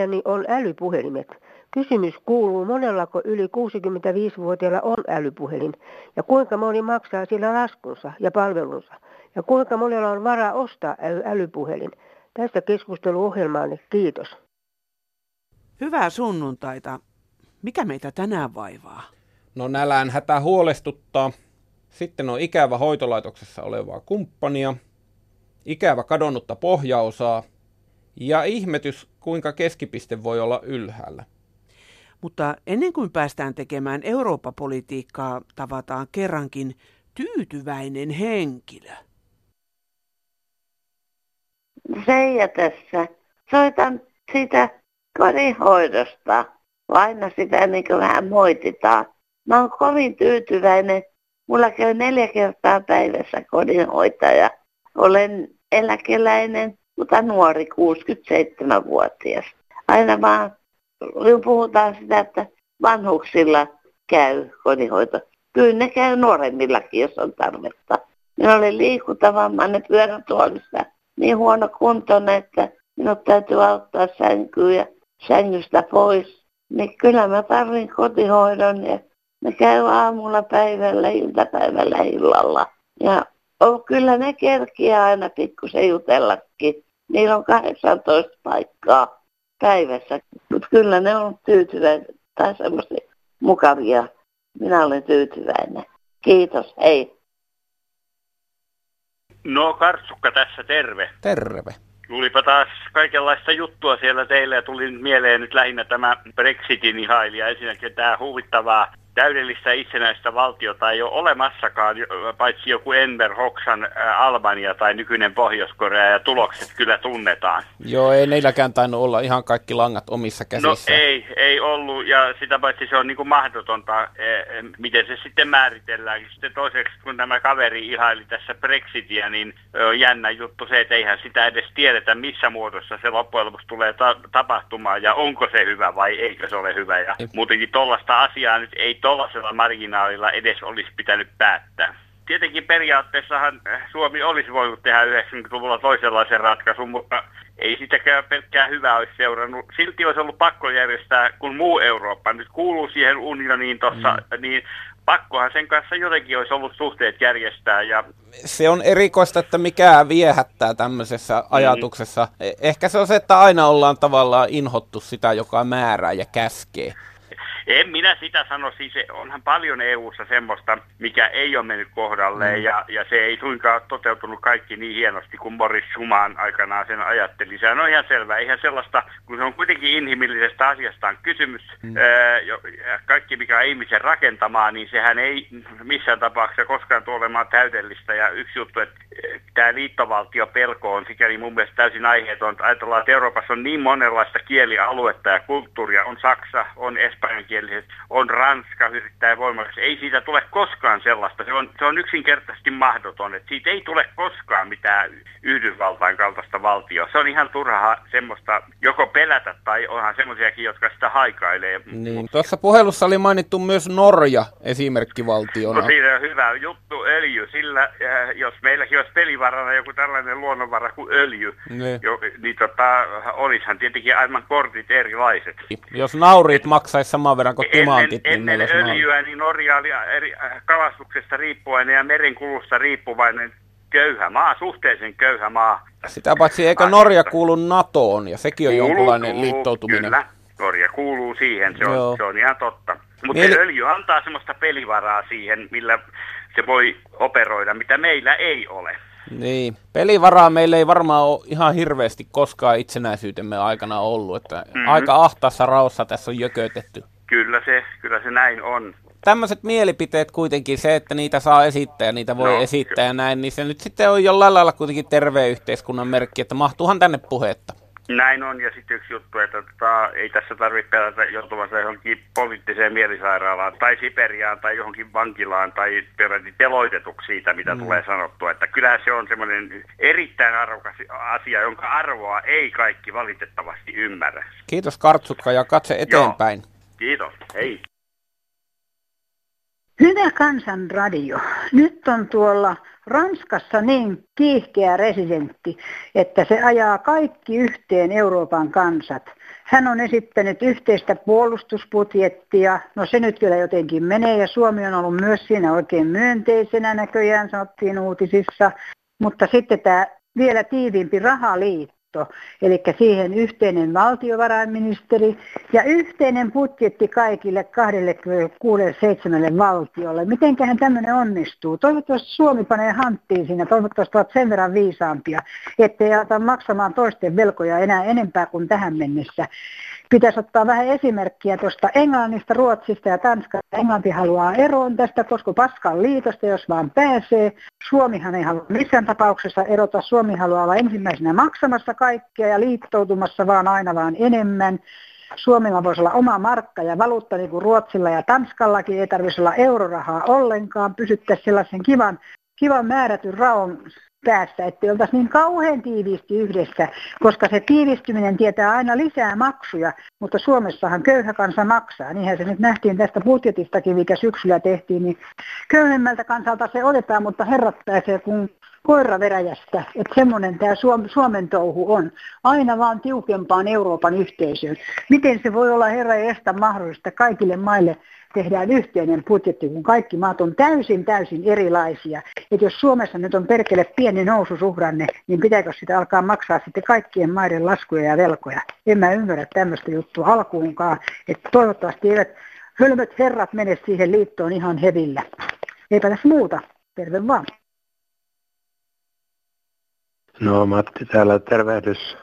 Asiani on älypuhelimet. Kysymys kuuluu, monellako yli 65-vuotiailla on älypuhelin ja kuinka moni maksaa sillä laskunsa ja palvelunsa ja kuinka monella on varaa ostaa älypuhelin. Tästä keskusteluohjelmaanne kiitos. Hyvää sunnuntaita. Mikä meitä tänään vaivaa? No nälän hätä huolestuttaa. Sitten on ikävä hoitolaitoksessa olevaa kumppania, ikävä kadonnutta pohjaosaa ja ihmetys, kuinka keskipiste voi olla ylhäällä. Mutta ennen kuin päästään tekemään Eurooppa-politiikkaa, tavataan kerrankin tyytyväinen henkilö. Seija tässä. Soitan sitä kodinhoidosta. Aina sitä niin kuin vähän moititaan. Mä oon kovin tyytyväinen. Mulla käy neljä kertaa päivässä kodinhoitaja. Olen eläkeläinen, mutta nuori, 67-vuotias. Aina vaan puhutaan sitä, että vanhuksilla käy kodinhoito. Kyllä ne käy nuoremmillakin, jos on tarvetta. Minä olen liikuntavammainen pyörätuolissa niin huono kuntoinen, että minut täytyy auttaa sänkyyn ja sängystä pois. Niin kyllä mä tarvin kotihoidon ja ne käy aamulla, päivällä, iltapäivällä, illalla. Ja oh, kyllä ne kerkiä aina pikkusen jutellakin. Niillä on 18 paikkaa päivässä. Mutta kyllä ne on tyytyväisiä tai semmoisia mukavia. Minä olen tyytyväinen. Kiitos, hei. No Kartsukka tässä, terve. Terve. Tulipa taas kaikenlaista juttua siellä teille ja tuli mieleen nyt lähinnä tämä Brexitin ihailija. Ensinnäkin tämä huvittavaa täydellistä itsenäistä valtiota ei ole olemassakaan, paitsi joku Enver Hoxan Albania tai nykyinen Pohjois-Korea, ja tulokset kyllä tunnetaan. Joo, ei neilläkään tainnut olla ihan kaikki langat omissa käsissä. No ei, ei ollut, ja sitä paitsi se on niin kuin mahdotonta, miten se sitten määritellään. Sitten toiseksi, kun tämä kaveri ihaili tässä Brexitia, niin on jännä juttu se, että eihän sitä edes tiedetä, missä muodossa se loppujen lopuksi tulee ta- tapahtumaan, ja onko se hyvä vai eikö se ole hyvä. Ja muutenkin tuollaista asiaa nyt ei tuollaisella marginaalilla edes olisi pitänyt päättää. Tietenkin periaatteessahan Suomi olisi voinut tehdä 90-luvulla toisenlaisen ratkaisun, mutta ei sitäkään pelkkää hyvää olisi seurannut. Silti olisi ollut pakko järjestää, kun muu Eurooppa nyt kuuluu siihen unioniin tuossa, mm. niin pakkohan sen kanssa jotenkin olisi ollut suhteet järjestää. Ja... Se on erikoista, että mikä viehättää tämmöisessä mm. ajatuksessa. Ehkä se on se, että aina ollaan tavallaan inhottu sitä, joka määrää ja käskee. En minä sitä sano, siis onhan paljon EU-ssa semmoista, mikä ei ole mennyt kohdalleen mm. ja, ja se ei suinkaan ole toteutunut kaikki niin hienosti kuin Boris Schumann aikanaan sen ajatteli. Se on ihan selvä, eihän sellaista, kun se on kuitenkin inhimillisestä asiasta on kysymys, mm. ää, kaikki mikä on ihmisen rakentamaa, niin sehän ei missään tapauksessa koskaan tule olemaan täydellistä ja yksi juttu, että tämä liittovaltiopelko on sikäli mun mielestä täysin aiheeton. Ajatellaan, että Euroopassa on niin monenlaista kielialuetta ja kulttuuria, on Saksa, on Espanjan venäjänkieliset, on Ranska yrittää voimaksi. Ei siitä tule koskaan sellaista. Se on, se on yksinkertaisesti mahdoton. Että siitä ei tule koskaan mitään Yhdysvaltain kaltaista valtioa. Se on ihan turhaa semmoista joko pelätä tai onhan semmoisiakin, jotka sitä haikailee. Niin. Tuossa puhelussa oli mainittu myös Norja esimerkkivaltiona. No siinä on hyvä juttu öljy. Sillä äh, jos meilläkin olisi pelivarana joku tällainen luonnonvara kuin öljy, niin, jo, niin tota, olisihan tietenkin aivan kortit erilaiset. Jos naurit maksaisi saman verran kuin timantit. Ennen, niin ennen öljyä, niin Norja oli eri, äh, kalastuksesta riippuvainen ja merenkulusta riippuvainen köyhä maa, suhteellisen köyhä maa. Sitä paitsi eikö Norja kuulu NATOon ja sekin on kuuluu, jonkunlainen kuuluu, liittoutuminen. Kyllä, Norja kuuluu siihen, se on, se on ihan totta. Mutta Mieli... öljy antaa semmoista pelivaraa siihen, millä se voi operoida, mitä meillä ei ole. Niin, pelivaraa meillä ei varmaan ole ihan hirveästi koskaan itsenäisyytemme aikana ollut, että mm-hmm. aika ahtaassa raossa tässä on jökötetty. Kyllä se, kyllä se näin on. Tämmöiset mielipiteet kuitenkin, se, että niitä saa esittää ja niitä voi no, esittää ja näin, niin se nyt sitten on jollain lailla kuitenkin terveen yhteiskunnan merkki, että mahtuuhan tänne puhetta. Näin on, ja sitten yksi juttu, että tota, ei tässä tarvitse pelätä joutuvansa johonkin poliittiseen mielisairaalaan tai Siperiaan tai johonkin vankilaan tai peräti teloitetuksi siitä, mitä mm. tulee sanottua. Että kyllä se on semmoinen erittäin arvokas asia, jonka arvoa ei kaikki valitettavasti ymmärrä. Kiitos Kartsukka ja katse eteenpäin. Joo. Kiitos, hei. Hyvä kansanradio. Nyt on tuolla Ranskassa niin kiihkeä residentti, että se ajaa kaikki yhteen Euroopan kansat. Hän on esittänyt yhteistä puolustusbudjettia. No se nyt kyllä jotenkin menee ja Suomi on ollut myös siinä oikein myönteisenä näköjään, sanottiin uutisissa. Mutta sitten tämä vielä tiiviimpi rahaliitto liitto, eli siihen yhteinen valtiovarainministeri ja yhteinen budjetti kaikille 27 valtiolle. Mitenköhän tämmöinen onnistuu? Toivottavasti Suomi panee hanttiin siinä, toivottavasti ovat sen verran viisaampia, ettei ota maksamaan toisten velkoja enää enempää kuin tähän mennessä pitäisi ottaa vähän esimerkkiä tuosta Englannista, Ruotsista ja Tanskasta. Englanti haluaa eroon tästä, koska Paskan liitosta, jos vaan pääsee. Suomihan ei halua missään tapauksessa erota. Suomi haluaa olla ensimmäisenä maksamassa kaikkea ja liittoutumassa vaan aina vaan enemmän. Suomella voisi olla oma markka ja valuutta niin kuin Ruotsilla ja Tanskallakin. Ei tarvitsisi olla eurorahaa ollenkaan. Pysyttäisiin sellaisen kivan, kivan määrätyn raon päässä, että oltaisiin niin kauhean tiiviisti yhdessä, koska se tiivistyminen tietää aina lisää maksuja, mutta Suomessahan köyhä kansa maksaa. Niinhän se nyt nähtiin tästä budjetistakin, mikä syksyllä tehtiin, niin köyhemmältä kansalta se otetaan, mutta herrat pääsee kuin koira veräjästä, että semmoinen tämä Suomen touhu on. Aina vaan tiukempaan Euroopan yhteisöön. Miten se voi olla herra estä mahdollista kaikille maille tehdään yhteinen budjetti, kun kaikki maat on täysin, täysin erilaisia. Että jos Suomessa nyt on perkele pieni noususuhdanne, niin pitääkö sitä alkaa maksaa sitten kaikkien maiden laskuja ja velkoja? En mä ymmärrä tämmöistä juttua alkuunkaan. Että toivottavasti eivät hölmöt herrat mene siihen liittoon ihan hevillä. Eipä tässä muuta. Terve vaan. No Matti täällä tervehdys.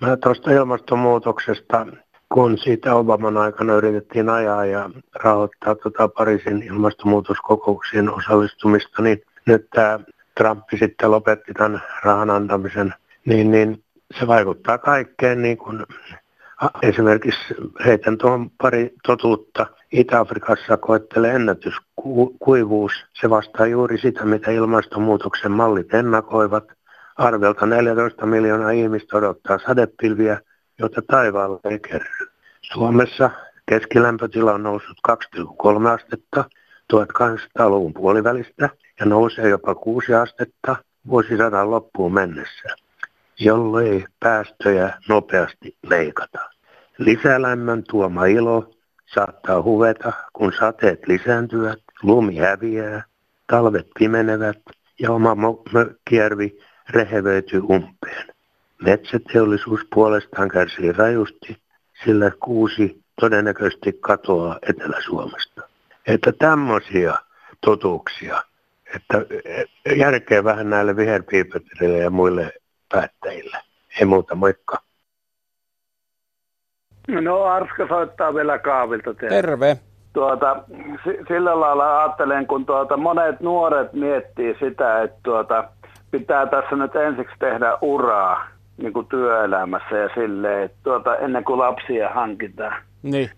Mä tuosta ilmastonmuutoksesta kun siitä Obaman aikana yritettiin ajaa ja rahoittaa tuota Pariisin ilmastonmuutoskokouksien osallistumista, niin nyt tämä Trump sitten lopetti tämän rahan antamisen, niin, niin se vaikuttaa kaikkeen, niin kuin esimerkiksi heitän tuohon pari totuutta. Itä-Afrikassa koettelee ennätyskuivuus. Se vastaa juuri sitä, mitä ilmastonmuutoksen mallit ennakoivat. Arvelta 14 miljoonaa ihmistä odottaa sadepilviä – jota taivaalla ei kerry. Suomessa keskilämpötila on noussut 2,3 astetta 1800-luvun puolivälistä ja nousee jopa 6 astetta vuosisadan loppuun mennessä, jollei päästöjä nopeasti leikata. Lisälämmön tuoma ilo saattaa huveta, kun sateet lisääntyvät, lumi häviää, talvet pimenevät ja oma mökkijärvi rehevöityy umpeen. Metsäteollisuus puolestaan kärsii rajusti, sillä kuusi todennäköisesti katoaa Etelä-Suomesta. Että tämmöisiä totuuksia, että järkeä vähän näille viherpiipetrille ja muille päättäjille. Ei muuta, moikka. No Arska soittaa vielä kaavilta. Teille. Terve. Tuota, sillä lailla ajattelen, kun tuota, monet nuoret miettii sitä, että tuota, pitää tässä nyt ensiksi tehdä uraa niin kuin työelämässä ja silleen, että tuota, ennen kuin lapsia hankitaan. Niin.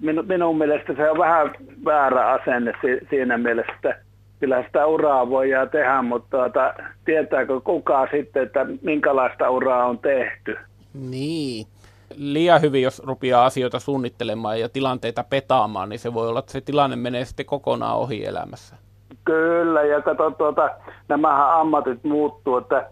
Minu, minun mielestä se on vähän väärä asenne si, siinä mielessä, että kyllä sitä uraa voidaan tehdä, mutta tuota, tietääkö kukaan sitten, että minkälaista uraa on tehty? Niin. Liian hyvin, jos rupeaa asioita suunnittelemaan ja tilanteita petaamaan, niin se voi olla, että se tilanne menee sitten kokonaan ohi elämässä. Kyllä, ja kato, tuota, nämähän ammatit muuttuu, että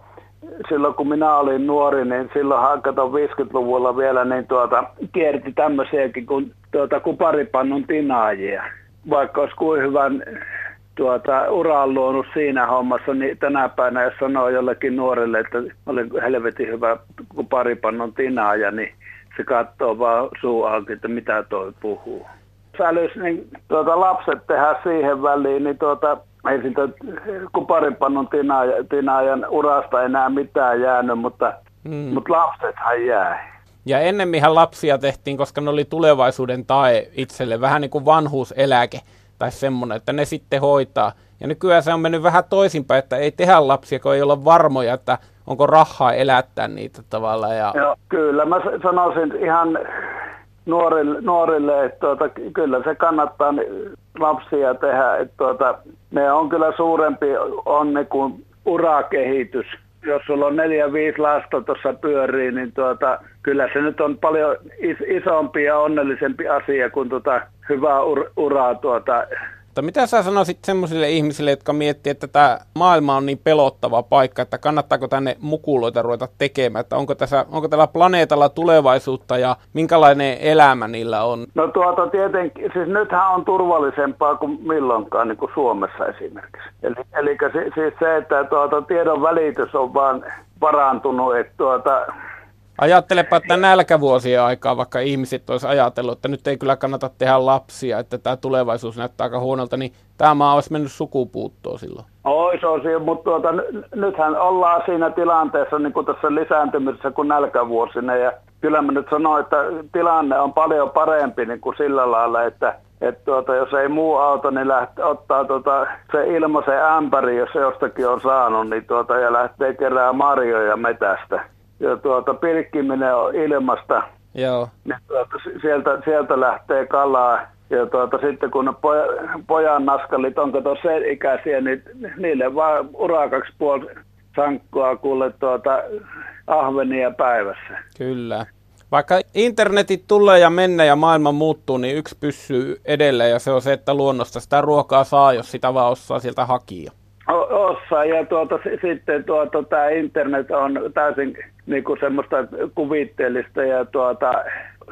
silloin kun minä olin nuori, niin silloin kato 50-luvulla vielä, niin tuota, kierti tämmöisiäkin kuin tuota, kuparipannun tinaajia. Vaikka olisi kuin hyvän tuota, uraan luonut siinä hommassa, niin tänä päivänä jos sanoo jollekin nuorelle, että olin helvetin hyvä kuparipannun tinaaja, niin se katsoo vaan suu auki, että mitä toi puhuu. Sälys, niin tuota, lapset tehdä siihen väliin, niin tuota, ei siitä kuparinpannon tinaajan, tinaajan urasta enää mitään jäänyt, mutta, hmm. mutta lapsethan jäi. Ja ennemminhän lapsia tehtiin, koska ne oli tulevaisuuden tae itselle, vähän niin kuin vanhuuseläke tai semmoinen, että ne sitten hoitaa. Ja nykyään se on mennyt vähän toisinpäin, että ei tehdä lapsia, kun ei olla varmoja, että onko rahaa elättää niitä tavalla. Ja... Joo, kyllä, mä sanoisin ihan nuorille, nuorille että tuota, kyllä se kannattaa lapsia tehdä. Että tuota, ne on kyllä suurempi onni kuin urakehitys. Jos sulla on neljä, viisi lasta tuossa pyörii, niin tuota, kyllä se nyt on paljon is- isompi ja onnellisempi asia kuin tuota hyvää ur- uraa tuota, Mutta mitä sä sanoisit semmoisille ihmisille, jotka miettii, että tämä maailma on niin pelottava paikka, että kannattaako tänne mukuloita ruveta tekemään, että onko, tässä, onko tällä planeetalla tulevaisuutta ja minkälainen elämä niillä on? No tuota tietenkin, siis nythän on turvallisempaa kuin milloinkaan niin kuin Suomessa esimerkiksi. Eli, eli siis se, että tuota, tiedon välitys on vaan parantunut, että tuota, Ajattelepa, että nälkävuosien aikaa vaikka ihmiset olisi ajatellut, että nyt ei kyllä kannata tehdä lapsia, että tämä tulevaisuus näyttää aika huonolta, niin tämä maa olisi mennyt sukupuuttoon silloin. Ois, ois, mutta tuota, nythän ollaan siinä tilanteessa niin kuin tässä lisääntymisessä kuin nälkävuosina ja kyllä mä nyt sanon, että tilanne on paljon parempi niin kuin sillä lailla, että että tuota, jos ei muu auto, niin lähtee, ottaa tuota, se ilmaisen ämpäri, jos se jostakin on saanut, niin tuota, ja lähtee kerää marjoja metästä ja tuota, pilkkiminen on ilmasta. Joo. Niin tuota, sieltä, sieltä lähtee kalaa. Ja tuota, sitten kun poja, pojan naskallit on kato sen ikäisiä, niin niille vaan urakaksi puoli sankkoa kuule tuota, ahvenia päivässä. Kyllä. Vaikka internetit tulee ja mennä ja maailma muuttuu, niin yksi pysyy edelleen ja se on se, että luonnosta sitä ruokaa saa, jos sitä vaan osaa sieltä hakia. Ossa ja tuota, sitten tuota, tämä internet on täysin niin kuin semmoista kuvitteellista ja tuota,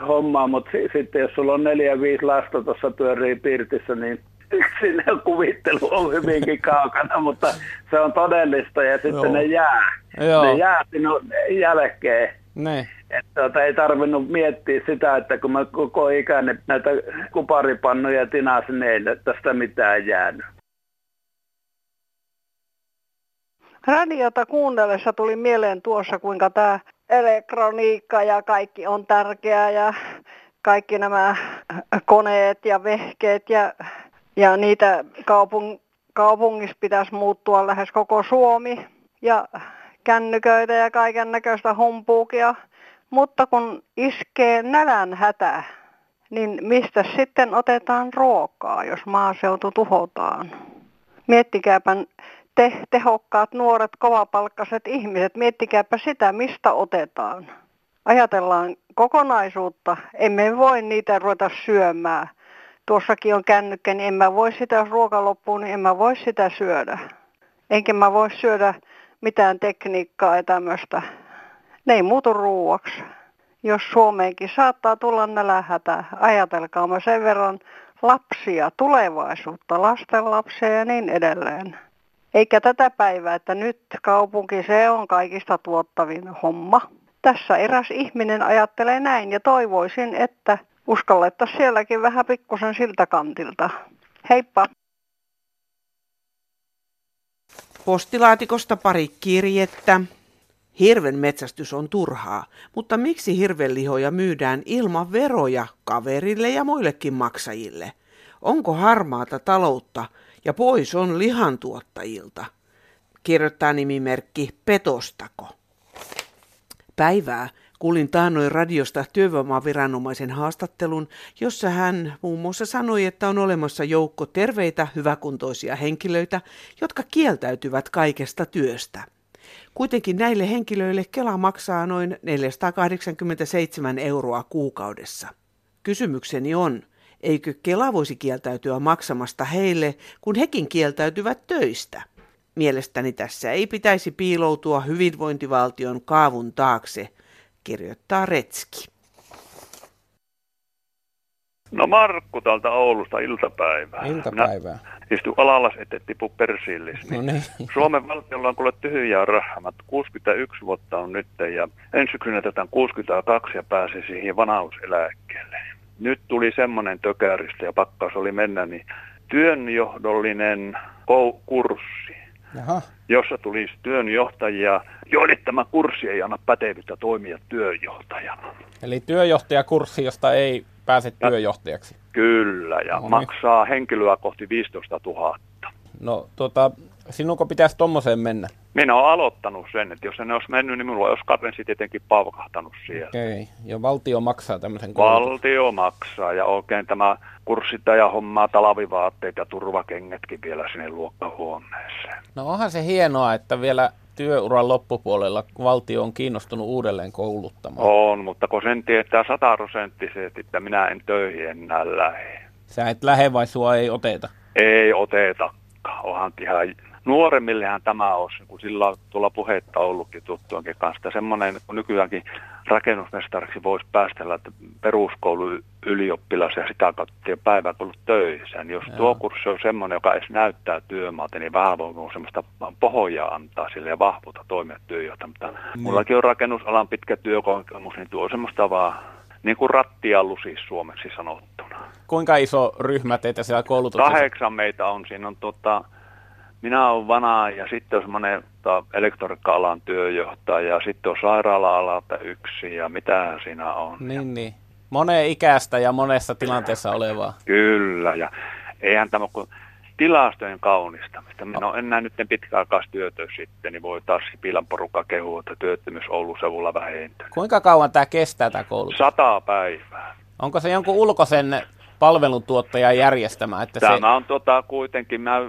hommaa, mutta sitten jos sulla on neljä viisi lasta tuossa pyörii pirtissä, niin sinne kuvittelu on hyvinkin kaukana, mutta se on todellista ja sitten Joo. ne jää. Joo. Ne jää sinun jälkeen. Ne. Että tuota, ei tarvinnut miettiä sitä, että kun mä koko ikäni näitä kuparipannuja tinasin, niin ei tästä mitään jäänyt. Radiota kuunnellessa tuli mieleen tuossa, kuinka tämä elektroniikka ja kaikki on tärkeää ja kaikki nämä koneet ja vehkeet ja, ja niitä kaupung, kaupungissa pitäisi muuttua lähes koko Suomi ja kännyköitä ja kaiken näköistä humpuukia. Mutta kun iskee nälän hätä, niin mistä sitten otetaan ruokaa, jos maaseutu tuhotaan? Miettikääpä te tehokkaat nuoret kovapalkkaiset ihmiset, miettikääpä sitä, mistä otetaan. Ajatellaan kokonaisuutta, emme voi niitä ruveta syömään. Tuossakin on kännykkä, niin en mä voi sitä, jos ruoka loppuu, niin en mä voi sitä syödä. Enkä mä voi syödä mitään tekniikkaa ja tämmöistä. Ne ei muutu ruuaksi. Jos Suomeenkin saattaa tulla nälähätä, ajatelkaa mä sen verran lapsia, tulevaisuutta, lasten lapsia ja niin edelleen. Eikä tätä päivää, että nyt kaupunki se on kaikista tuottavin homma. Tässä eräs ihminen ajattelee näin ja toivoisin, että uskallettaisiin sielläkin vähän pikkusen siltä kantilta. Heippa! Postilaatikosta pari kirjettä. Hirven metsästys on turhaa, mutta miksi hirvenlihoja myydään ilman veroja kaverille ja muillekin maksajille? Onko harmaata taloutta pois on lihantuottajilta, kirjoittaa nimimerkki Petostako. Päivää kuulin taannoin radiosta työvoimaviranomaisen haastattelun, jossa hän muun muassa sanoi, että on olemassa joukko terveitä, hyväkuntoisia henkilöitä, jotka kieltäytyvät kaikesta työstä. Kuitenkin näille henkilöille Kela maksaa noin 487 euroa kuukaudessa. Kysymykseni on, Eikö Kela voisi kieltäytyä maksamasta heille, kun hekin kieltäytyvät töistä? Mielestäni tässä ei pitäisi piiloutua hyvinvointivaltion kaavun taakse, kirjoittaa Retski. No Markku täältä Oulusta iltapäivää. Iltapäivää. Minä istun alalas, ettei tipu persillis. No niin. Suomen valtiolla on kuule tyhjää rahaa. 61 vuotta on nyt ja ensi syksynä 62 ja pääsisi siihen vanhauseläkkeelle nyt tuli semmoinen tökäristä ja pakkaus oli mennä, niin työnjohdollinen kurssi, Jaha. jossa tulisi työnjohtajia, joille tämä kurssi ei anna pätevyyttä toimia työjohtajana. Eli työjohtajakurssi, josta ei pääse työjohtajaksi. Kyllä, ja no niin. maksaa henkilöä kohti 15 000. No tota, sinunko pitäisi tuommoiseen mennä? Minä olen aloittanut sen, että jos ne olisi mennyt, niin minulla olisi karensi tietenkin paukahtanut siellä. Okei, ja valtio maksaa tämmöisen koulutuksen? Valtio maksaa, ja oikein tämä kurssittaja hommaa talvivaatteet ja turvakengätkin vielä sinne luokkahuoneeseen. No onhan se hienoa, että vielä työuran loppupuolella valtio on kiinnostunut uudelleen kouluttamaan. On, mutta kun sen tietää sataprosenttisesti, että minä en töihin enää lähde. Sä et lähde vai sua ei oteta? Ei otetakaan. Onhan ihan nuoremmillehän tämä olisi, niin kun sillä tuolla puhetta ollutkin tuttuankin kanssa. Semmoinen, kun nykyäänkin rakennusmestariksi voisi päästellä, että peruskoulu ylioppilas ja sitä kautta päiväkoulut töissä. Niin jos Joo. tuo kurssi on semmoinen, joka edes näyttää työmaalta, niin vähän voi semmoista pohjaa antaa sille ja vahvuutta toimia työjohtaja. Mutta niin. mullakin on rakennusalan pitkä työkokemus, niin tuo semmoista vaan niin kuin rattiallu siis suomeksi sanottuna. Kuinka iso ryhmä teitä siellä koulutuksessa? Kahdeksan meitä on. Siinä on tota, minä olen vana ja sitten on semmoinen tota, elektroniikka-alan työjohtaja ja sitten on sairaala-alalta yksi ja mitä siinä on. Niin, niin. Moneen ikäistä ja monessa tilanteessa olevaa. Kyllä ja eihän tämä kuin tilastojen kaunistamista. Minä olen enää nyt pitkäaikaistyötö sitten, niin voi taas Sipilän porukka kehua, että työttömyys Oulun seudulla vähentynyt. Kuinka kauan tämä kestää tämä koulutus? Sata päivää. Onko se jonkun ulkoisen palveluntuottajan järjestämä? Että Tämä se... on tota, kuitenkin, mä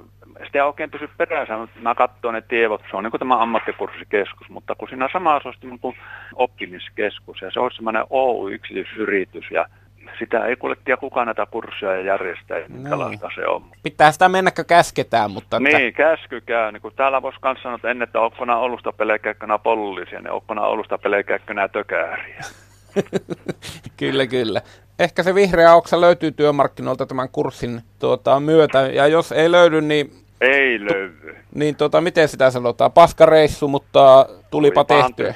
sitä ei oikein pysy perässä, mutta mä katsoin ne tiedot, se on niin kuin tämä ammattikurssikeskus, mutta kun siinä samassa olisi niin kuin oppimiskeskus ja se olisi semmoinen Oy-yksityisyritys ja sitä ei kuule tiedä kukaan näitä kursseja järjestää, minkälaista niin. se on. Pitää sitä mennäkö käsketään, mutta... Että... Niin, käskykää. Niin kun täällä voisi myös sanoa, että ennen, että okkona olusta pelkäkkönä pollisia, niin okkona olusta pelkäkkönä tökääriä. kyllä, kyllä. Ehkä se vihreä oksa löytyy työmarkkinoilta tämän kurssin tuota, myötä, ja jos ei löydy, niin... Ei löydy. Niin tota, miten sitä sanotaan? Paskareissu, mutta tulipa Tuli tehtyä.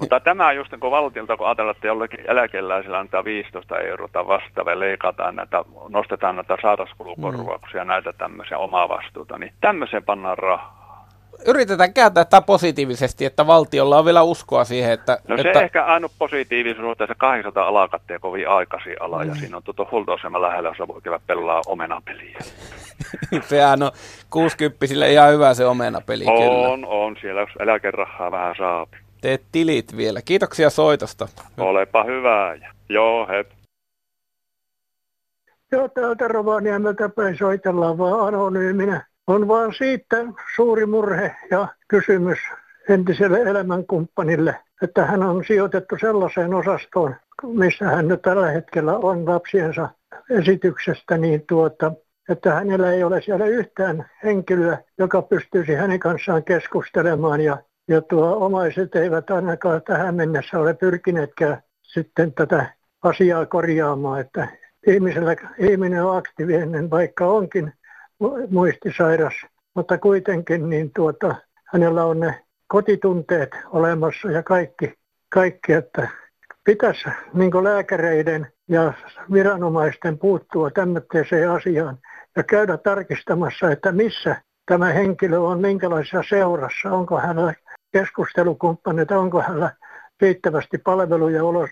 Mutta tämä just kun valtiolta, kun ajatellaan, että jollekin eläkeläisillä antaa 15 euroa vastaavia, leikataan näitä, nostetaan näitä sairauskulukorvauksia, mm. näitä tämmöisiä omaa vastuuta, niin tämmöiseen pannaan rahaa. Yritetään kääntää tämä positiivisesti, että valtiolla on vielä uskoa siihen, että... No se että... ehkä ainut positiivisuus, että se 800 alakatteen kovin aikaisin ala, mm. ja siinä on tuota huoltoasema lähellä, jossa voi käydä pelaa omenapeliä. Sehän on 60 ihan hyvä se omenapeli, on, kyllä. On, on, siellä jos eläkerahaa vähän saa teet tilit vielä. Kiitoksia soitosta. Olepa hyvä. Joo, hep. Joo, täältä Rovaniemeltä päin soitellaan vaan anonyyminä. On vaan siitä suuri murhe ja kysymys entiselle elämänkumppanille, että hän on sijoitettu sellaiseen osastoon, missä hän nyt tällä hetkellä on lapsiensa esityksestä, niin tuota, että hänellä ei ole siellä yhtään henkilöä, joka pystyisi hänen kanssaan keskustelemaan ja ja tuo omaiset eivät ainakaan tähän mennessä ole pyrkineetkään sitten tätä asiaa korjaamaan, että ihmisellä, ihminen on aktiivinen, vaikka onkin muistisairas, mutta kuitenkin niin tuota, hänellä on ne kotitunteet olemassa ja kaikki, kaikki että pitäisi niin lääkäreiden ja viranomaisten puuttua tämmöiseen asiaan ja käydä tarkistamassa, että missä tämä henkilö on, minkälaisessa seurassa, onko hänellä keskustelukumppaneita, onko hänellä riittävästi palveluja ulos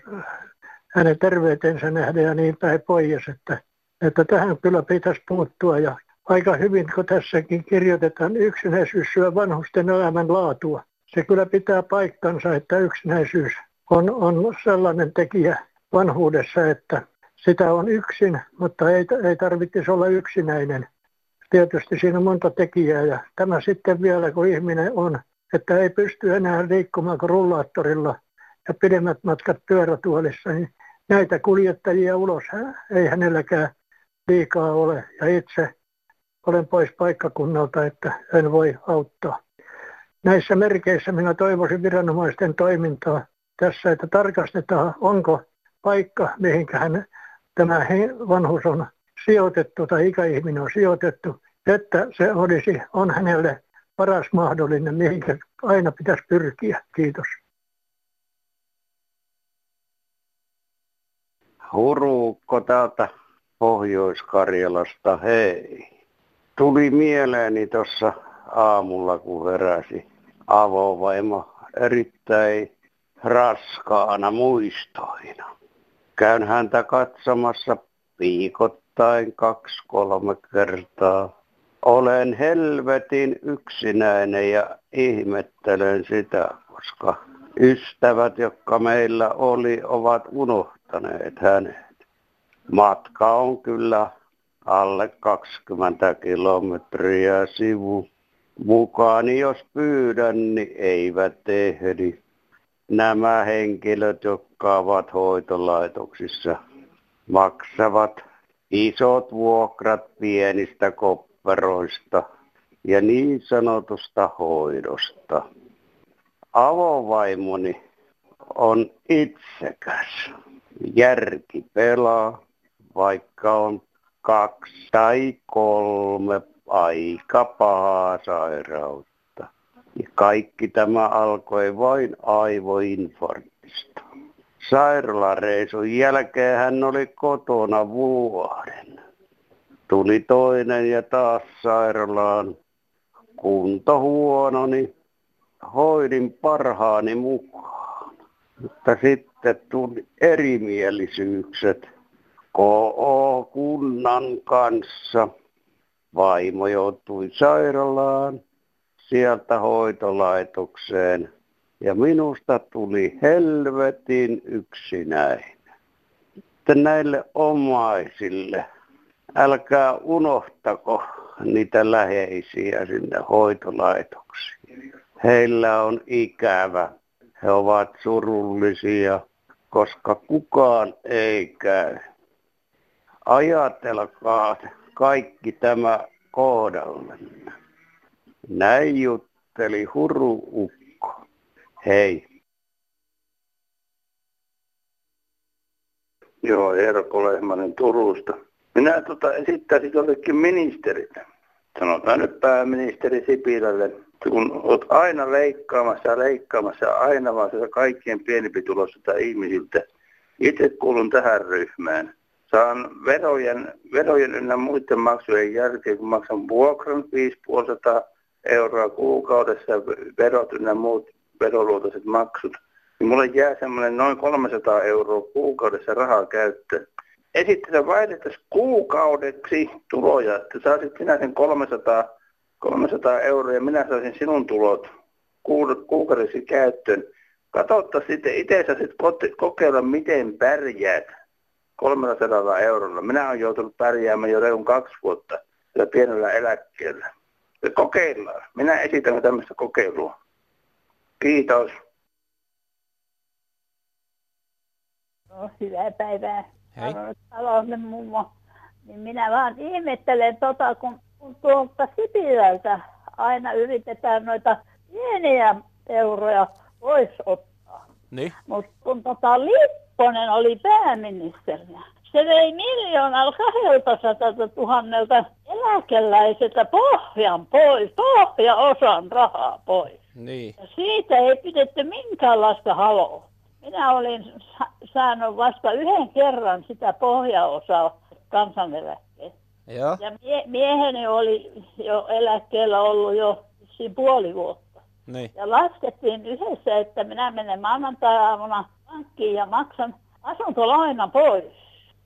hänen terveytensä nähden ja niin päin pois, että, että tähän kyllä pitäisi puuttua ja aika hyvin, kun tässäkin kirjoitetaan, yksinäisyys syö vanhusten elämän laatua. Se kyllä pitää paikkansa, että yksinäisyys on, on sellainen tekijä vanhuudessa, että sitä on yksin, mutta ei, ei tarvitsisi olla yksinäinen. Tietysti siinä on monta tekijää ja tämä sitten vielä, kun ihminen on että ei pysty enää liikkumaan kuin rullaattorilla ja pidemmät matkat pyörätuolissa, niin näitä kuljettajia ulos ei hänelläkään liikaa ole. Ja itse olen pois paikkakunnalta, että en voi auttaa. Näissä merkeissä minä toivoisin viranomaisten toimintaa tässä, että tarkastetaan, onko paikka, mihinkä hän, tämä vanhus on sijoitettu tai ikäihminen on sijoitettu, että se olisi, on hänelle paras mahdollinen, mihinkä aina pitäisi pyrkiä. Kiitos. Huruukko täältä Pohjois-Karjalasta, hei. Tuli mieleeni tuossa aamulla, kun heräsi avovaimo erittäin raskaana muistoina. Käyn häntä katsomassa viikoittain kaksi-kolme kertaa olen helvetin yksinäinen ja ihmettelen sitä, koska ystävät, jotka meillä oli, ovat unohtaneet hänet. Matka on kyllä alle 20 kilometriä sivu. Mukaani jos pyydän, niin eivät ehdi. Nämä henkilöt, jotka ovat hoitolaitoksissa, maksavat isot vuokrat pienistä koppeista veroista ja niin sanotusta hoidosta. Avovaimoni on itsekäs. Järki pelaa, vaikka on kaksi tai kolme aika pahaa sairautta. Ja kaikki tämä alkoi vain aivoinfarktista. Sairaalareisun jälkeen hän oli kotona vuoden. Tuli toinen ja taas sairaalaan. Kunto huononi. Hoidin parhaani mukaan. Mutta sitten tuli erimielisyykset KO kunnan kanssa. Vaimo joutui sairaalaan, sieltä hoitolaitokseen ja minusta tuli helvetin yksinäinen. Sitten näille omaisille, älkää unohtako niitä läheisiä sinne hoitolaitoksiin. Heillä on ikävä, he ovat surullisia, koska kukaan ei käy. Ajatelkaa kaikki tämä kohdalle. Näin jutteli Huru Ukko. Hei. Joo, Erko Lehmanen Turusta. Minä tota esittäisin jollekin ministerille. Sanotaan nyt pääministeri Sipilälle, kun olet aina leikkaamassa ja leikkaamassa aina vaan kaikkien pienipitulosilta ihmisiltä. Itse kuulun tähän ryhmään saan verojen, verojen ynnä muiden maksujen jälkeen, kun maksan vuokran 5,5 euroa kuukaudessa, verot ynnä muut veroluotoiset maksut, niin mulle jää semmoinen noin 300 euroa kuukaudessa rahaa käyttöön. Esittelen vaihdettaisiin kuukaudeksi tuloja, että saisit sinä sen 300, 300 euroa ja minä saisin sinun tulot kuukaudessa käyttöön. Katsotta sitten itse saisit kokeilla, miten pärjäät 300 eurolla. Minä olen joutunut pärjäämään jo reun kaksi vuotta sillä pienellä eläkkeellä. Ja kokeillaan. Minä esitän tämmöistä kokeilua. Kiitos. No, hyvää päivää. Hei. Talouden mummo. Niin minä vaan ihmettelen tota, kun, kun tuolta Sipilältä aina yritetään noita pieniä euroja pois ottaa. Niin. Mutta kun tota Lipponen oli pääministerinä, se vei miljoonan 200 tuhannelta eläkeläiseltä pohjan pois, pohjaosan rahaa pois. Niin. Ja siitä ei pidetty minkäänlaista haloa. Minä olin saanut vasta yhden kerran sitä pohjaosaa kansaneläkkeen. Joo. Ja mie- mieheni oli jo eläkkeellä ollut jo siinä puoli vuotta. Niin. Ja laskettiin yhdessä, että minä menen maanantai-aamuna pankkiin ja maksan asuntolainan pois.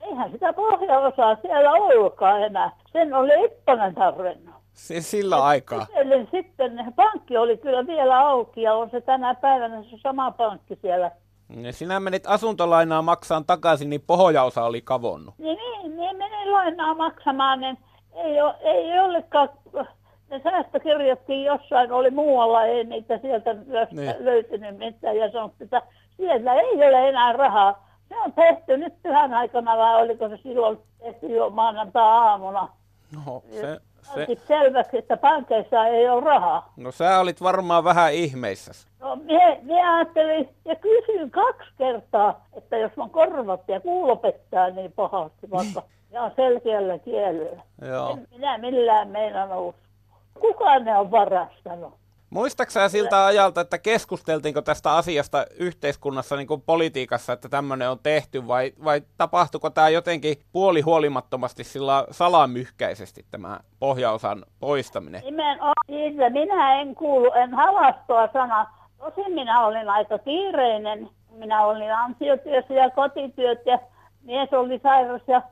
Eihän sitä pohjaosaa siellä ollutkaan enää. Sen oli Ipponen tarvinnut. S- sillä aikaa. Kyselin sitten, pankki oli kyllä vielä auki ja on se tänä päivänä se sama pankki siellä. Ja sinä menit asuntolainaa maksaan takaisin, niin pohjaosa oli kavonnut. Niin, niin, niin menin lainaa maksamaan, niin ei, ole, ei ollenkaan, ne säästökirjatkin jossain oli muualla, ei niitä sieltä Niin. löytynyt mitään ja sanottiin, että siellä ei ole enää rahaa. Se on tehty nyt pyhän aikana vai oliko se silloin tehty jo maanantai-aamuna. No, se, se, Otin selväksi, että pankeissa ei ole rahaa. no sä olit varmaan vähän ihmeissäs. No, minä, minä ajattelin ja kysyin kaksi kertaa, että jos mun korvat ja kuulo pettää niin pahasti, vaikka ihan selkeällä kielellä. Joo. En minä millään meinannut uskoa. Kuka ne on varastanut? Muistaaksä siltä ajalta, että keskusteltiinko tästä asiasta yhteiskunnassa niin kuin politiikassa, että tämmöinen on tehty, vai, vai tapahtuiko tämä jotenkin puolihuolimattomasti sillä salamyhkäisesti tämä pohjaosan poistaminen? Nimenomaan siitä minä en kuulu, en halastoa sana. Tosin minä olin aika kiireinen. Minä olin ansiotyössä ja kotityöt ja mies oli sairas ja,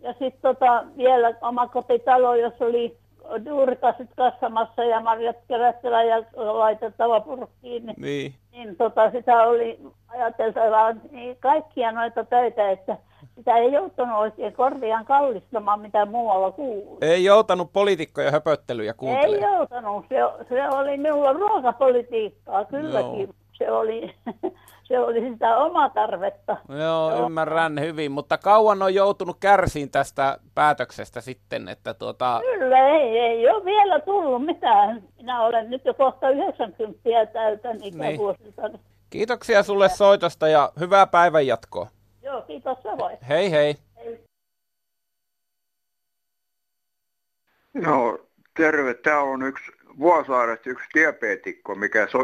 ja sitten tota, vielä oma kotitalo, jossa oli duurikasit kassamassa ja marjat kerättävä ja laitettava purkkiin. Niin, Niin. niin tota, sitä oli ajateltava niin kaikkia noita töitä, että sitä ei joutunut oikein korviaan kallistamaan, mitä muualla kuuluu. Ei joutanut poliitikkoja höpöttelyjä Ei kuuntelemaan. joutanut. Se, se oli minulla ruokapolitiikkaa kylläkin. Joo. Se oli, se oli sitä oma tarvetta. Joo, Joo, ymmärrän hyvin, mutta kauan on joutunut kärsiin tästä päätöksestä sitten, että tuota... Kyllä, ei, ei ole vielä tullut mitään. Minä olen nyt jo kohta 90 täytän ikävuosilta. Niin. Kiitoksia sulle soitosta ja hyvää päivänjatkoa. Joo, kiitos samoin. Hei hei. No, terve. Täällä on yksi Vuosaaresta yksi diabeetikko, mikä so,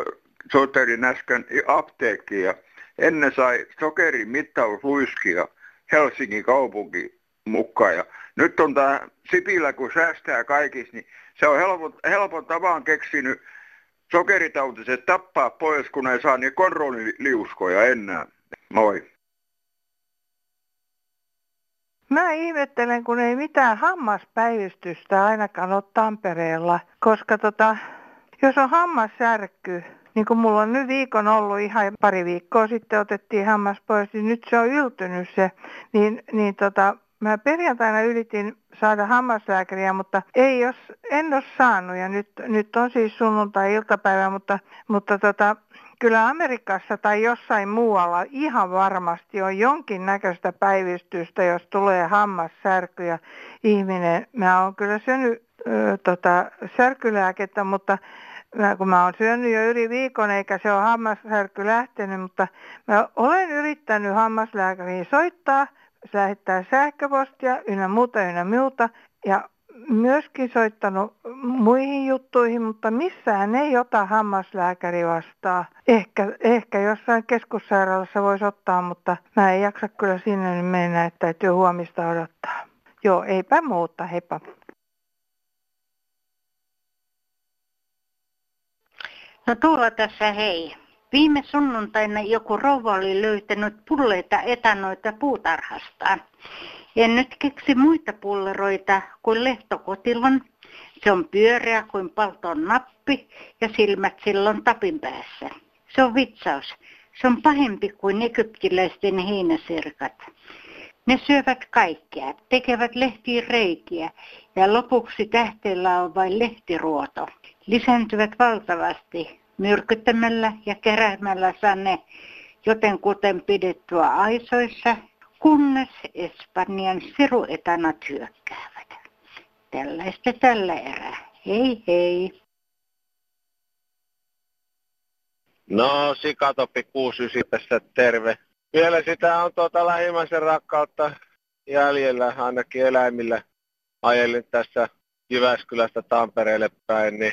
soittelin äsken apteekkiin ja ennen sai sokerin mittausluiskia Helsingin kaupunki mukaan. Ja nyt on tämä Sipilä, kun säästää kaikissa, niin se on helpon, helpon tavan keksinyt sokeritautiset tappaa pois, kun ei saa niin kontrolliliuskoja enää. Moi. Mä ihmettelen, kun ei mitään hammaspäivystystä ainakaan ole Tampereella, koska tota, jos on hammassärky, niin kuin mulla on nyt viikon ollut ihan pari viikkoa sitten otettiin hammas pois, niin nyt se on yltynyt se, niin, niin tota, mä perjantaina yritin saada hammaslääkäriä, mutta ei jos, en ole saanut. Ja nyt, nyt on siis sunnuntai-iltapäivä, mutta, mutta tota, kyllä Amerikassa tai jossain muualla ihan varmasti on jonkin näköistä päivystystä, jos tulee hammassärky ja ihminen, mä oon kyllä syönyt ö, tota, särkylääkettä, mutta mä, kun mä oon syönyt jo yli viikon eikä se ole hammassärky lähtenyt, mutta mä olen yrittänyt hammaslääkäriin soittaa, lähettää sähköpostia ynnä muuta ynnä muuta ja myöskin soittanut muihin juttuihin, mutta missään ei ota hammaslääkäri vastaa. Ehkä, ehkä jossain keskussairaalassa voisi ottaa, mutta mä en jaksa kyllä sinne mennä, että täytyy huomista odottaa. Joo, eipä muuta, heippa. No Tuula tässä hei. Viime sunnuntaina joku rouva oli löytänyt pulleita etanoita puutarhastaan. En nyt keksi muita pulleroita kuin lehtokotilon. Se on pyöreä kuin palton nappi ja silmät silloin tapin päässä. Se on vitsaus. Se on pahempi kuin egyptiläisten heinäsirkat. Ne syövät kaikkea, tekevät lehtiin reikiä ja lopuksi tähteellä on vain lehtiruoto. Lisääntyvät valtavasti myrkyttämällä ja keräämällä sanne, joten kuten pidettyä aisoissa kunnes Espanjan siruetanat hyökkäävät. Tällaista tällä erää. Hei hei. No, Sikatoppi 69 tässä terve. Vielä sitä on tuota lähimmäisen rakkautta jäljellä, ainakin eläimillä. Ajelin tässä Jyväskylästä Tampereelle päin, niin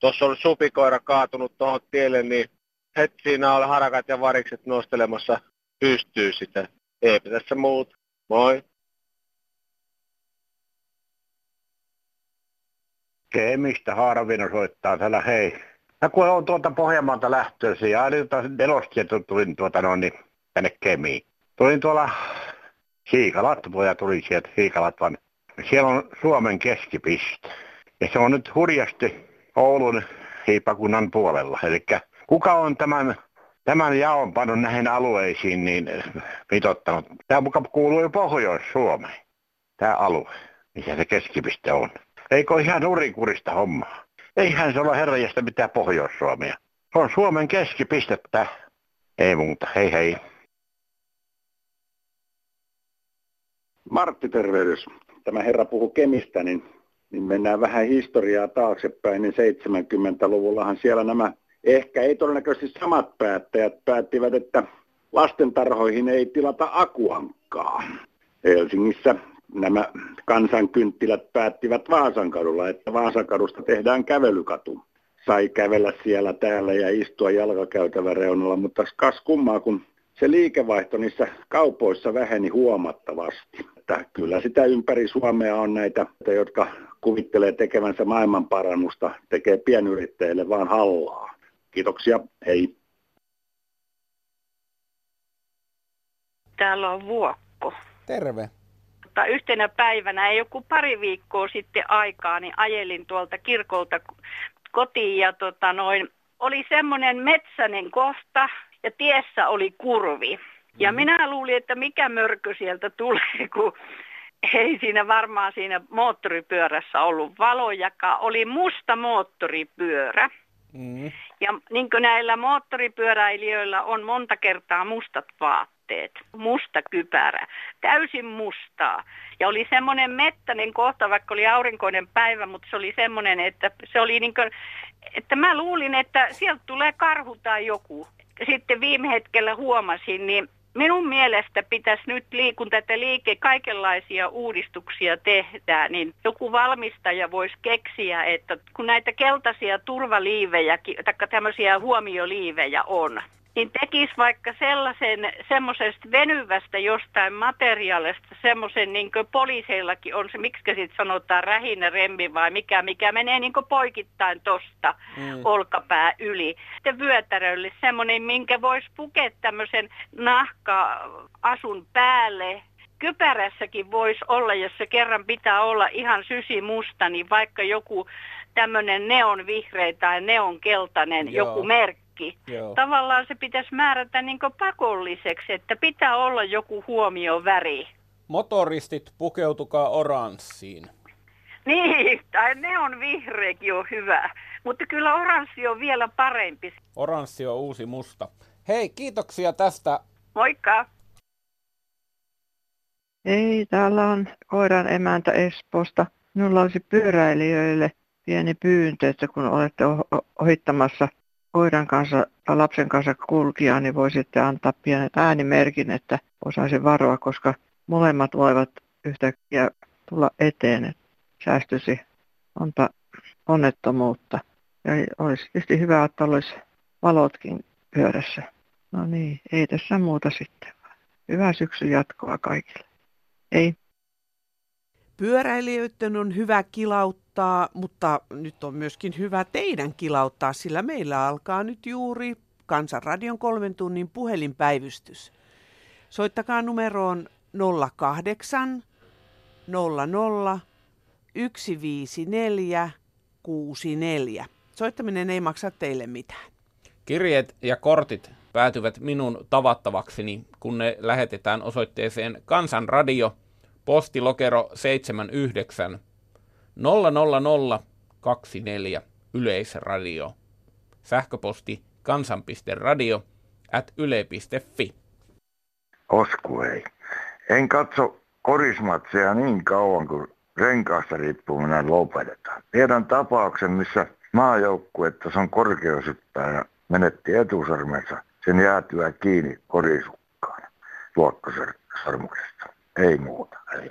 tuossa oli supikoira kaatunut tuohon tielle, niin heti siinä oli harakat ja varikset nostelemassa pystyy sitä. Eipä tässä muut. Moi. Kemistä Haaravino soittaa täällä, hei. Ja kun on tuolta Pohjanmaalta lähtöisin ja tuota nelostieto tulin tuota noin niin, tänne Kemiin. Tulin tuolla Siikalat, ja tuli sieltä Siikalat, vaan siellä on Suomen keskipiste. Ja se on nyt hurjasti Oulun hiipakunnan puolella. Eli kuka on tämän tämän jaon pannut näihin alueisiin niin mitottanut. Tämä mukaan kuuluu jo Pohjois-Suomeen, tämä alue, missä se keskipiste on. Eikö ole ihan nurikurista hommaa? Eihän se ole herrajasta mitään Pohjois-Suomea. Se on Suomen keskipistettä. Ei muuta. Hei hei. Martti tervehdys. Tämä herra puhuu Kemistä, niin, niin mennään vähän historiaa taaksepäin, niin 70-luvullahan siellä nämä ehkä ei todennäköisesti samat päättäjät päättivät, että lastentarhoihin ei tilata akuankkaa. Helsingissä nämä kansankynttilät päättivät Vaasankadulla, että Vaasankadusta tehdään kävelykatu. Sai kävellä siellä täällä ja istua jalkakäytävän reunalla, mutta kas kummaa, kun se liikevaihto niissä kaupoissa väheni huomattavasti. Että kyllä sitä ympäri Suomea on näitä, jotka kuvittelee tekevänsä maailmanparannusta, tekee pienyrittäjille vaan hallaa. Kiitoksia, hei. Täällä on Vuokko. Terve. Mutta yhtenä päivänä, ei joku pari viikkoa sitten aikaa, niin ajelin tuolta kirkolta kotiin ja tota noin, oli semmoinen metsäinen kohta ja tiessä oli kurvi. Ja minä luulin, että mikä mörkö sieltä tulee, kun ei siinä varmaan siinä moottoripyörässä ollut valojakaan. Oli musta moottoripyörä. Mm. Ja niin kuin näillä moottoripyöräilijöillä on monta kertaa mustat vaatteet, musta kypärä, täysin mustaa. Ja oli semmoinen mettäinen kohta, vaikka oli aurinkoinen päivä, mutta se oli semmoinen, että se oli niin kuin, että mä luulin, että sieltä tulee karhu tai joku. Sitten viime hetkellä huomasin, niin minun mielestä pitäisi nyt, kun tätä liike kaikenlaisia uudistuksia tehdään, niin joku valmistaja voisi keksiä, että kun näitä keltaisia turvaliivejä, tai tämmöisiä huomioliivejä on, niin tekisi vaikka sellaisen semmoisesta venyvästä jostain materiaalista, semmoisen niin kuin poliiseillakin on se, miksi sitten sanotaan rähinä remmi vai mikä, mikä menee niin kuin poikittain tosta mm. olkapää yli. Sitten vyötärölle semmoinen, minkä voisi pukea tämmöisen nahka-asun päälle, kypärässäkin voisi olla, jos se kerran pitää olla ihan sysi musta, niin vaikka joku tämmöinen neon vihreä tai neon keltainen joku merkki kaikki. Joo. Tavallaan se pitäisi määrätä niin pakolliseksi, että pitää olla joku huomioväri. Motoristit pukeutukaa oranssiin. Niin, tai ne on vihreäkin on hyvä. Mutta kyllä oranssi on vielä parempi. Oranssi on uusi musta. Hei, kiitoksia tästä. Moikka. Ei, täällä on koiran emäntä Espoosta. Minulla olisi pyöräilijöille pieni pyyntö, että kun olette ohittamassa koiran kanssa tai lapsen kanssa kulkia, niin voi sitten antaa pienen äänimerkin, että osaisi varoa, koska molemmat voivat yhtäkkiä tulla eteen, että säästyisi monta onnettomuutta. Ja olisi tietysti hyvä, että olisi valotkin pyörässä. No niin, ei tässä muuta sitten. Hyvää syksyn jatkoa kaikille. Ei. Pyöräilijöiden on hyvä kilauttaa, mutta nyt on myöskin hyvä teidän kilauttaa, sillä meillä alkaa nyt juuri Kansanradion kolmen tunnin puhelinpäivystys. Soittakaa numeroon 08 00 154 64. Soittaminen ei maksa teille mitään. Kirjeet ja kortit päätyvät minun tavattavakseni, kun ne lähetetään osoitteeseen Kansanradio – postilokero 79 00024 Yleisradio. Sähköposti kansan.radio at yle.fi. Osku ei. En katso korismatseja niin kauan kuin renkaasta riippuminen lopetetaan. Tiedän tapauksen, missä maajoukkuetta on korkeushyppääjä menetti etusormensa sen jäätyä kiinni korisukkaan luokkosormuksesta. Ei muuta. Ei.